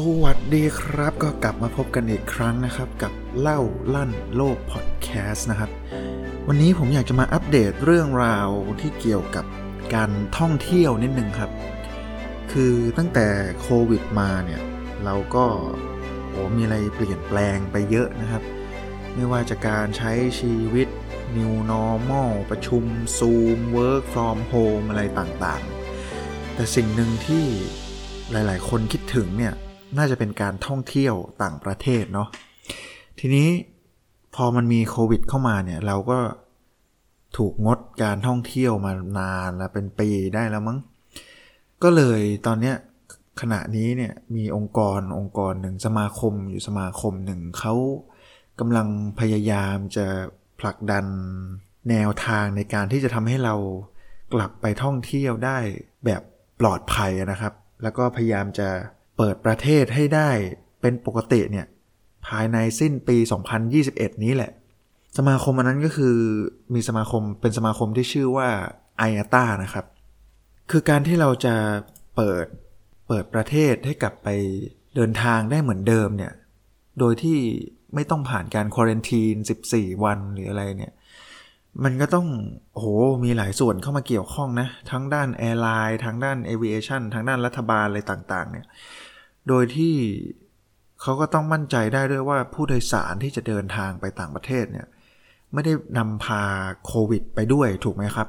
สวัสดีครับก็กลับมาพบกันอีกครั้งนะครับ กับเล่าลั่นโลกพอดแคสต์นะครับ วันนี้ผมอยากจะมาอัปเดตเรื่องราวที่เกี่ยวกับการท่องเที่ยวนิดนึงครับ คือตั้งแต่โควิดมาเนี่ย เราก็โอ้มีอะไรเปลี่ยนแปลงไปเยอะนะครับ ไม่ว่าจะการใช้ชีวิต New Normal ประชุม Zoom Work from Home อะไรต่างๆ แต่สิ่งหนึ่งที่หลาย ๆ คนคิดถึงเนี่ย น่าจะเป็นการท่องเที่ยวต่างประเทศเนาะทีนี้พอมันมีโควิดเข้ามาเนี่ย เราก็ถูกงดการท่องเที่ยวมานานแล้วเป็นปีได้แล้วมั้ง ก็เลยตอนเนี้ยขณะนี้เนี่ยมีองค์กรองค์กรหนึ่งสมาคมอยู่สมาคมหนึ่งเขากำลังพยายามจะผลักดันแนวทางในการที่จะทำให้เรากลับไปท่องเที่ยวได้แบบปลอดภัยนะครับ แล้วก็พยายามจะ เปิดประเทศให้ได้เป็นปกติเนี่ยภายในสิ้นปี 2021 นี้แหละ สมาคมอันนั้นก็คือมีสมาคมเป็นสมาคมที่ชื่อว่าไออาตานะครับ คือการที่เราจะเปิดเปิดประเทศให้กลับไปเดินทางได้เหมือนเดิมเนี่ย โดยที่ไม่ต้องผ่านการควอรันทีน 14 วันหรืออะไรเนี่ย มันก็ต้องโหมีหลายส่วนเข้ามาเกี่ยวข้องนะ ทั้งด้านแอร์ไลน์ทั้งด้านเอ i a t i o n ทั้งด้านรัฐบาลอะไรต่าง ๆ เนี่ย โดยที่เขาก็ต้องมั่นใจได้ด้วยว่าผู้โดยสารที่จะเดินทางไปต่างประเทศเนี่ยไม่ได้นำพาโควิดไปด้วยถูกไหมครับ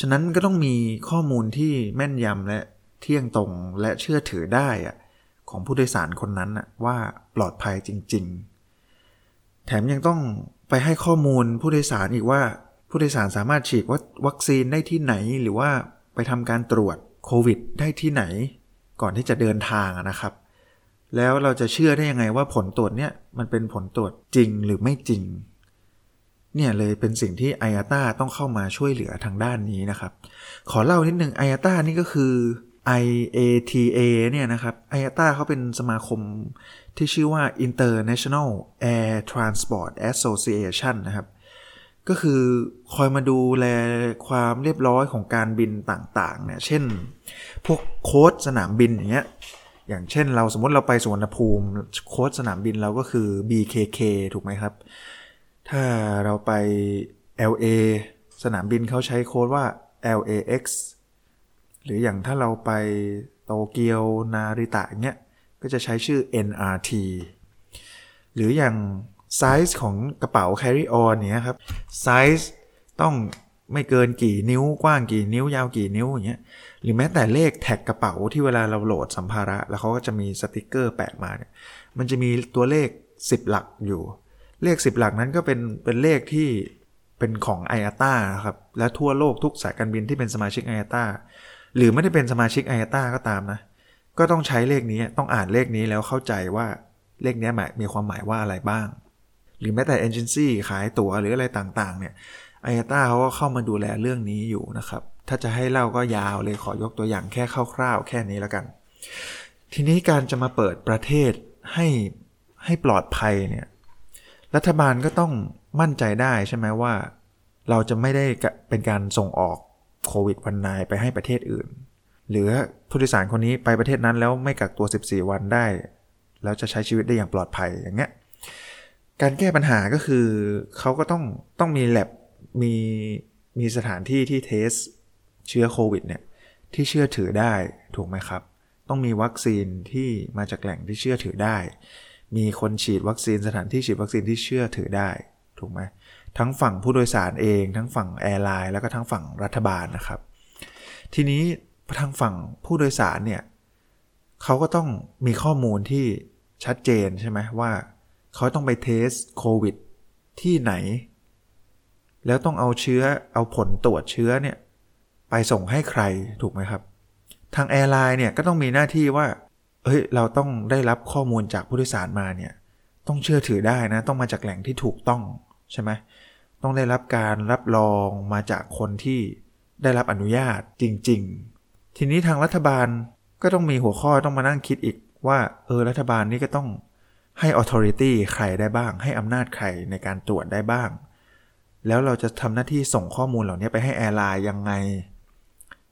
ฉะนั้นก็ต้องมีข้อมูลที่แม่นยำและเที่ยงตรงและเชื่อถือได้อะของผู้โดยสารคนนั้นว่าปลอดภัยจริง ๆ แถมยังต้องไปให้ข้อมูลผู้โดยสารอีกว่า ผู้โดยสารสามารถฉีดวัคซีนได้ที่ไหนหรือว่าไปทำการตรวจโควิดได้ที่ไหน ก่อนที่จะเดินทางนะครับ แล้วเราจะเชื่อได้ยังไงว่าผลตรวจเนี่ยมันเป็นผลตรวจจริงหรือไม่จริง เนี่ยเลยเป็นสิ่งที่ไออาตาต้องเข้ามาช่วยเหลือทางด้านนี้นะครับ ขอเล่านิดนึงไออาตานี่ก็คือ IATA เนี่ยนะครับ IATA เขาเป็นสมาคมที่ชื่อว่า International Air Transport Association นะครับ ก็คือคอยมาดูแลความเรียบร้อยของการบินต่างๆ เนี่ย เช่น พวกโค้ดสนามบินอย่างเงี้ย อย่างเช่นเราสมมติเราไปสุวรรณภูมิโค้ดสนามบินเราก็คือ BKK ถูกไหมครับ ถ้าเราไป LA สนามบินเขาใช้โค้ดว่า LAX หรืออย่างถ้าเราไปโตเกียวนาริตะเงี้ยก็จะใช้ชื่อ NRT หรืออย่างไซส์ของกระเป๋า carry on เนี้ยครับไซส์ต้อง ไม่เกินกี่นิ้วกว้างกี่นิ้วยาวกี่นิ้วอย่างเงี้ยหรือแม้แต่เลข tag กระเป๋าที่เวลาเราโหลดสัมภาระ แล้วเขาก็จะมีสติกเกอร์แปะมาเนี่ยมันจะมีตัวเลข 10 หลักอยู่ เลข 10 หลักนั้นก็เป็นเป็นเลขที่เป็นของ i a t a ครับ และทั่วโลกทุกสายการบินที่เป็นสมาชิก i a t a หรือไม่ได้เป็นสมาชิก i a t a ก็ตามนะ ก็ต้องใช้เลขนี้ต้องอ่านเลขนี้แล้วเข้าใจว่าเลขนี้หมายมีความหมายว่าอะไรบ้าง หรือแม้แต่เอเจนซี่ขายตั๋วหรืออะไรต่างๆเนี่ย ไอตาเขาก็เข้ามาดูแลเรื่องนี้อยู่นะครับ ถ้าจะให้เล่าก็ยาวเลยขอยกตัวอย่างแค่คร่าวๆ แค่นี้แล้วกัน ทีนี้การจะมาเปิดประเทศให้ให้ปลอดภัยเนี่ย รัฐบาลก็ต้องมั่นใจได้ใช่ไหมว่า เราจะไม่ได้เป็นการส่งออกโควิดวันนายไปให้ประเทศอื่น หรือผู้โดยสารคนนี้ไปประเทศนั้นแล้วไม่กักตัว 14 วันได้ แล้วจะใช้ชีวิตได้อย่างปลอดภัยอย่างเงี้ย การแก้ปัญหาก็คือเขาก็ต้องต้องมีแลบ มีมีสถานที่ที่ test เชื้อโควิดเนี่ยที่เชื่อถือได้ถูกไหมครับ ต้องมีวัคซีนที่มาจากแหล่งที่เชื่อถือได้ มีคนฉีดวัคซีนสถานที่ฉีดวัคซีนที่เชื่อถือได้ถูกไหมทั้งฝั่งผู้โดยสารเอง ทั้งฝั่ง airline แล้วก็ทั้งฝั่งรัฐบาลนะครับ ทีนี้ทางฝั่งผู้โดยสารเนี่ยเขาก็ต้องมีข้อมูลที่ชัดเจนใช่ไหมว่าเขาต้องไป testโควิดที่ไหน แล้วต้องเอาเชื้อเอาผลตรวจเชื้อเนี่ยไปส่งให้ใครถูกไหมครับ ทางแอร์ไลน์เนี่ยก็ต้องมีหน้าที่ว่าเฮ้ยเราต้องได้รับข้อมูลจากผู้โดยสารมาเนี่ยต้องเชื่อถือได้นะ ต้องมาจากแหล่งที่ถูกต้องใช่ไหมต้องได้รับการรับรองมาจากคนที่ได้รับอนุญาตจริง ๆ ทีนี้ทางรัฐบาลก็ต้องมีหัวข้อต้องมานั่งคิดอีกว่าเออรัฐบาลนี่ก็ต้องให้ authority ใครได้บ้าง ให้อำนาจใครในการตรวจได้บ้าง แล้วเราจะทำหน้าที่ส่งข้อมูลเหล่านี้ไปให้แอร์ไลน์ยังไง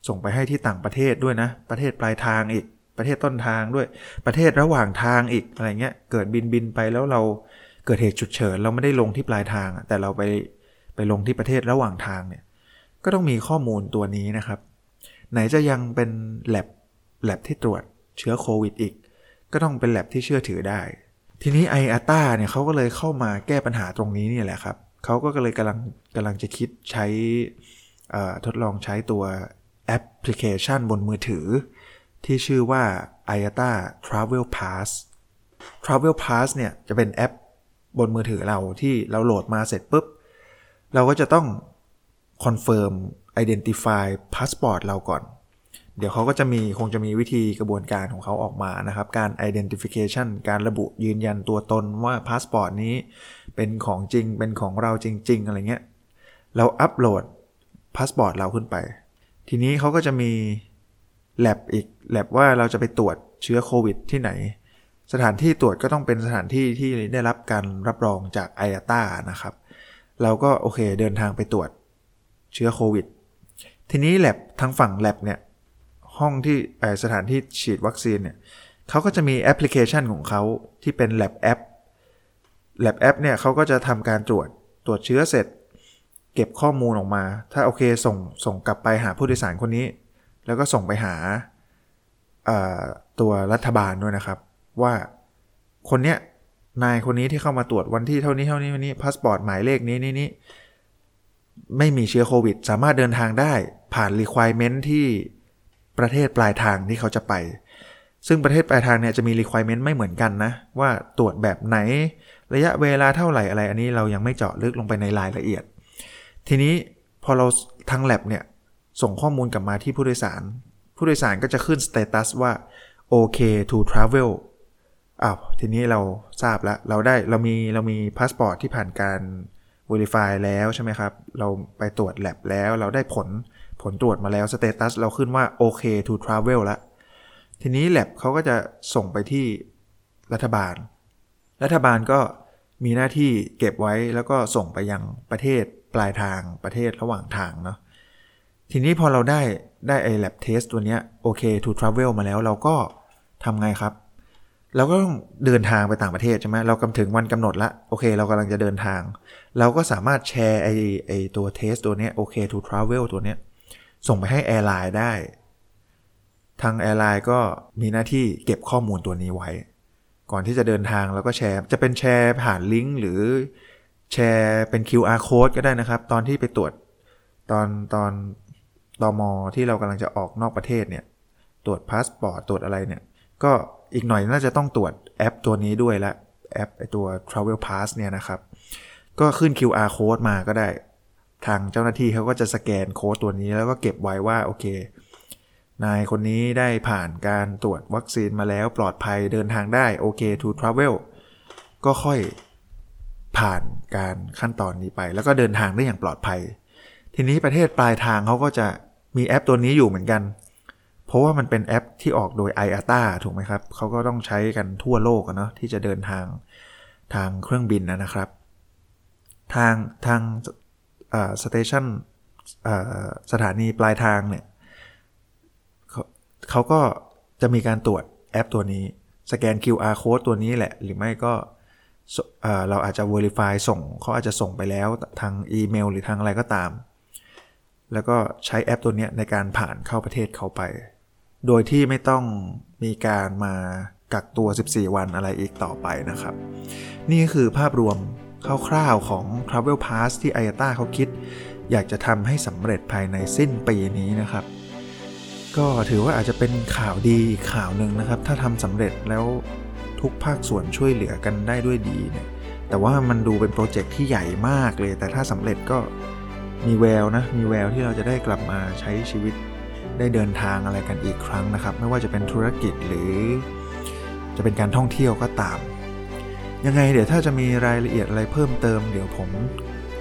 ส่งไปให้ที่ต่างประเทศด้วยนะ ประเทศปลายทางอีก ประเทศต้นทางด้วย ประเทศระหว่างทางอีกอะไรเงี้ย เกิดบินบินไปแล้วเราเกิดเหตุฉุกเฉินเราไม่ได้ลงที่ปลายทาง แต่เราไปไปลงที่ประเทศระหว่างทางเนี่ย ก็ต้องมีข้อมูลตัวนี้นะครับ ไหนจะยังเป็น lab lab ที่ตรวจเชื้อโควิดอีก ก็ต้องเป็น lab ที่เชื่อถือได้ ทีนี้ไออาต้าเนี่ยเขาก็เลยเข้ามาแก้ปัญหาตรงนี้นี่แหละครับ เขาก็เลยกำลังกำลังจะคิดใช้ทดลองใช้ตัวแอปพลิเคชันบนมือถือ ที่ชื่อว่า IATA Travel Pass Travel Pass เนี่ยจะเป็นแอปบนมือถือเราที่เราโหลดมาเสร็จปุ๊บ เราก็จะต้องคอนเฟิร์ม identify passport เราก่อน เดี๋ยวเขาก็จะมีคงจะมีวิธีกระบวนการของเขาออกมานะครับ การ identification การระบุยืนยันตัวตนว่าพาสปอร์ตนี้เป็นของจริงเป็นของเราจริง ๆ อะไรเงี้ย เราอัปโหลดพาสปอร์ตเราขึ้นไป ทีนี้เขาก็จะมีแ a บอีกแ a บว่าเราจะไปตรวจเชื้อโควิดที่ไหน สถานที่ตรวจก็ต้องเป็นสถานที่ที่ได้รับการรับรองจาก IATAนะครับ เราก็โอเคเดินทางไปตรวจเชื้อโควิด ทีนี้ lab ทางฝั่ง lab เนี่ย ห้องที่สถานที่ฉีดวัคซีนเนี่ยเขาก็จะมีแอปพลิเคชันของเขาที่เป็น Lab แอป Lab แอปเนี่ยเขาก็จะทำการตรวจตรวจเชื้อเสร็จ เก็บข้อมูลออกมา ถ้าโอเคส่งส่งกลับไปหาผู้โดยสารคนนี้ แล้วก็ส่งไปหาตัวรัฐบาลด้วยนะครับ ว่าคนเนี้ยนายคนนี้ที่เข้ามาตรวจวันที่เท่านี้เท่านี้วันนี้พาสปอร์ตหมายเลขนี้นี่นี่ไม่มีเชื้อโควิด สามารถเดินทางได้ผ่าน requirement ที่ ประเทศปลายทางที่เขาจะไป ซึ่งประเทศปลายทางเนี่ยจะมี requirement ไม่เหมือนกันนะ ว่าตรวจแบบไหนระยะเวลาเท่าไหร่อะไรอันนี้เรายังไม่เจาะลึกลงไปในรายละเอียด ทีนี้พอเราทาง lab เนี่ยส่งข้อมูลกลับมาที่ผู้โดยสาร ผู้โดยสารก็จะขึ้น status ว่า OK to travel อ้าวทีนี้เราทราบแล้วเราได้เรามีเรามีพาสปอร์ตที่ผ่านการ verify แล้วใช่ไหมครับ เราไปตรวจ lab แล้วเราได้ผล ผลตรวจมาแล้ว status เราขึ้นว่า OK to travel แล้ว ทีนี้ lab เขาก็จะส่งไปที่รัฐบาล รัฐบาลก็มีหน้าที่เก็บไว้แล้วก็ส่งไปยังประเทศปลายทางประเทศระหว่างทางเนาะทีนี้พอเราได้ได้ไอ้ lab test ตัวเนี้ยโอเค to travel มาแล้วเราก็ทำไงครับเราก็ต้องเดินทางไปต่างประเทศใช่ไหมเรากำถึงวันกำหนดละโอเค เรากำลังจะเดินทาง เราก็สามารถแชร์ไอ้ไอ้ตัว test ตัวเนี้ย OK to travel ตัวเนี้ย ส่งไปให้ airline ได้ ทาง airline ก็มีหน้าที่เก็บข้อมูลตัวนี้ไว้ ก่อนที่จะเดินทางแล้วก็แชร์ จะเป็นแชร์ผ่านลิงก์หรือแชร์เป็น QR code ก็ได้นะครับ ตอนที่ไปตรวจตอนตอนตอมอที่เรากำลังจะออกนอกประเทศเนี่ย ตรวจพาสปอร์ตตรวจอะไรเนี่ย ก็อีกหน่อยน่าจะต้องตรวจแอปตัวนี้ด้วยละแอปไอ้ตัว Travel Pass เนี่ยนะครับ ก็ขึ้น QR code มาก็ได้ ทางเจ้าหน้าที่เขาก็จะสแกนโค้ดตัวนี้แล้วก็เก็บไว้ว่าโอเคนายคนนี้ได้ผ่านการตรวจวัคซีนมาแล้วปลอดภัยเดินทางได้ OK to travel ก็ค่อยผ่านการขั้นตอนนี้ไป แล้วก็เดินทางได้อย่างปลอดภัย ทีนี้ประเทศปลายทางเขาก็จะมีแอปตัวนี้อยู่เหมือนกัน เพราะว่ามันเป็นแอปที่ออกโดย IATA ถูกไหมครับเขาก็ต้องใช้กันทั่วโลกเนาะที่จะเดินทางทางเครื่องบินนะครับ ทางทาง สเตชันสถานีปลายทางเนี่ยเขาก็จะมีการตรวจแอปตัวนี้ สแกน QR code ตัวนี้แหละ หรือไม่ก็เราอาจจะ verify ส่งเขาอาจจะส่งไปแล้วทางอีเมลหรือทางอะไรก็ตาม แล้วก็ใช้แอปตัวนี้ในการผ่านเข้าประเทศเขาไป โดยที่ไม่ต้องมีการมากักตัว 14 วันอะไรอีกต่อไปนะครับ นี่คือภาพรวม คร่าวๆของ Travel Pass ที่ a y a t a เขาคิด อยากจะทำให้สำเร็จภายในสิ้นปีนี้นะครับ ก็ถือว่าอาจจะเป็นข่าวดีข่าวหนึ่งนะครับ ถ้าทำสำเร็จแล้วทุกภาคส่วนช่วยเหลือกันได้ด้วยดีเนี่ยแต่ว่ามันดูเป็นโปรเจกต์ที่ใหญ่มากเลย แต่ถ้าสำเร็จก็มีแววนะ มีแววที่เราจะได้กลับมาใช้ชีวิตได้เดินทางอะไรกันอีกครั้งนะครับ ไม่ว่าจะเป็นธุรกิจหรือจะเป็นการท่องเที่ยวก็ตาม ยังไงเดี๋ยวถ้าจะมีรายละเอียดอะไรเพิ่มเติมเดี๋ยวผม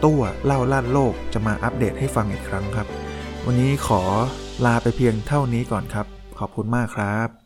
ตัวเล่าล่านโลกจะมาอัปเดตให้ฟังอีกครั้งครับ วันนี้ขอลาไปเพียงเท่านี้ก่อนครับ ขอบคุณมากครับ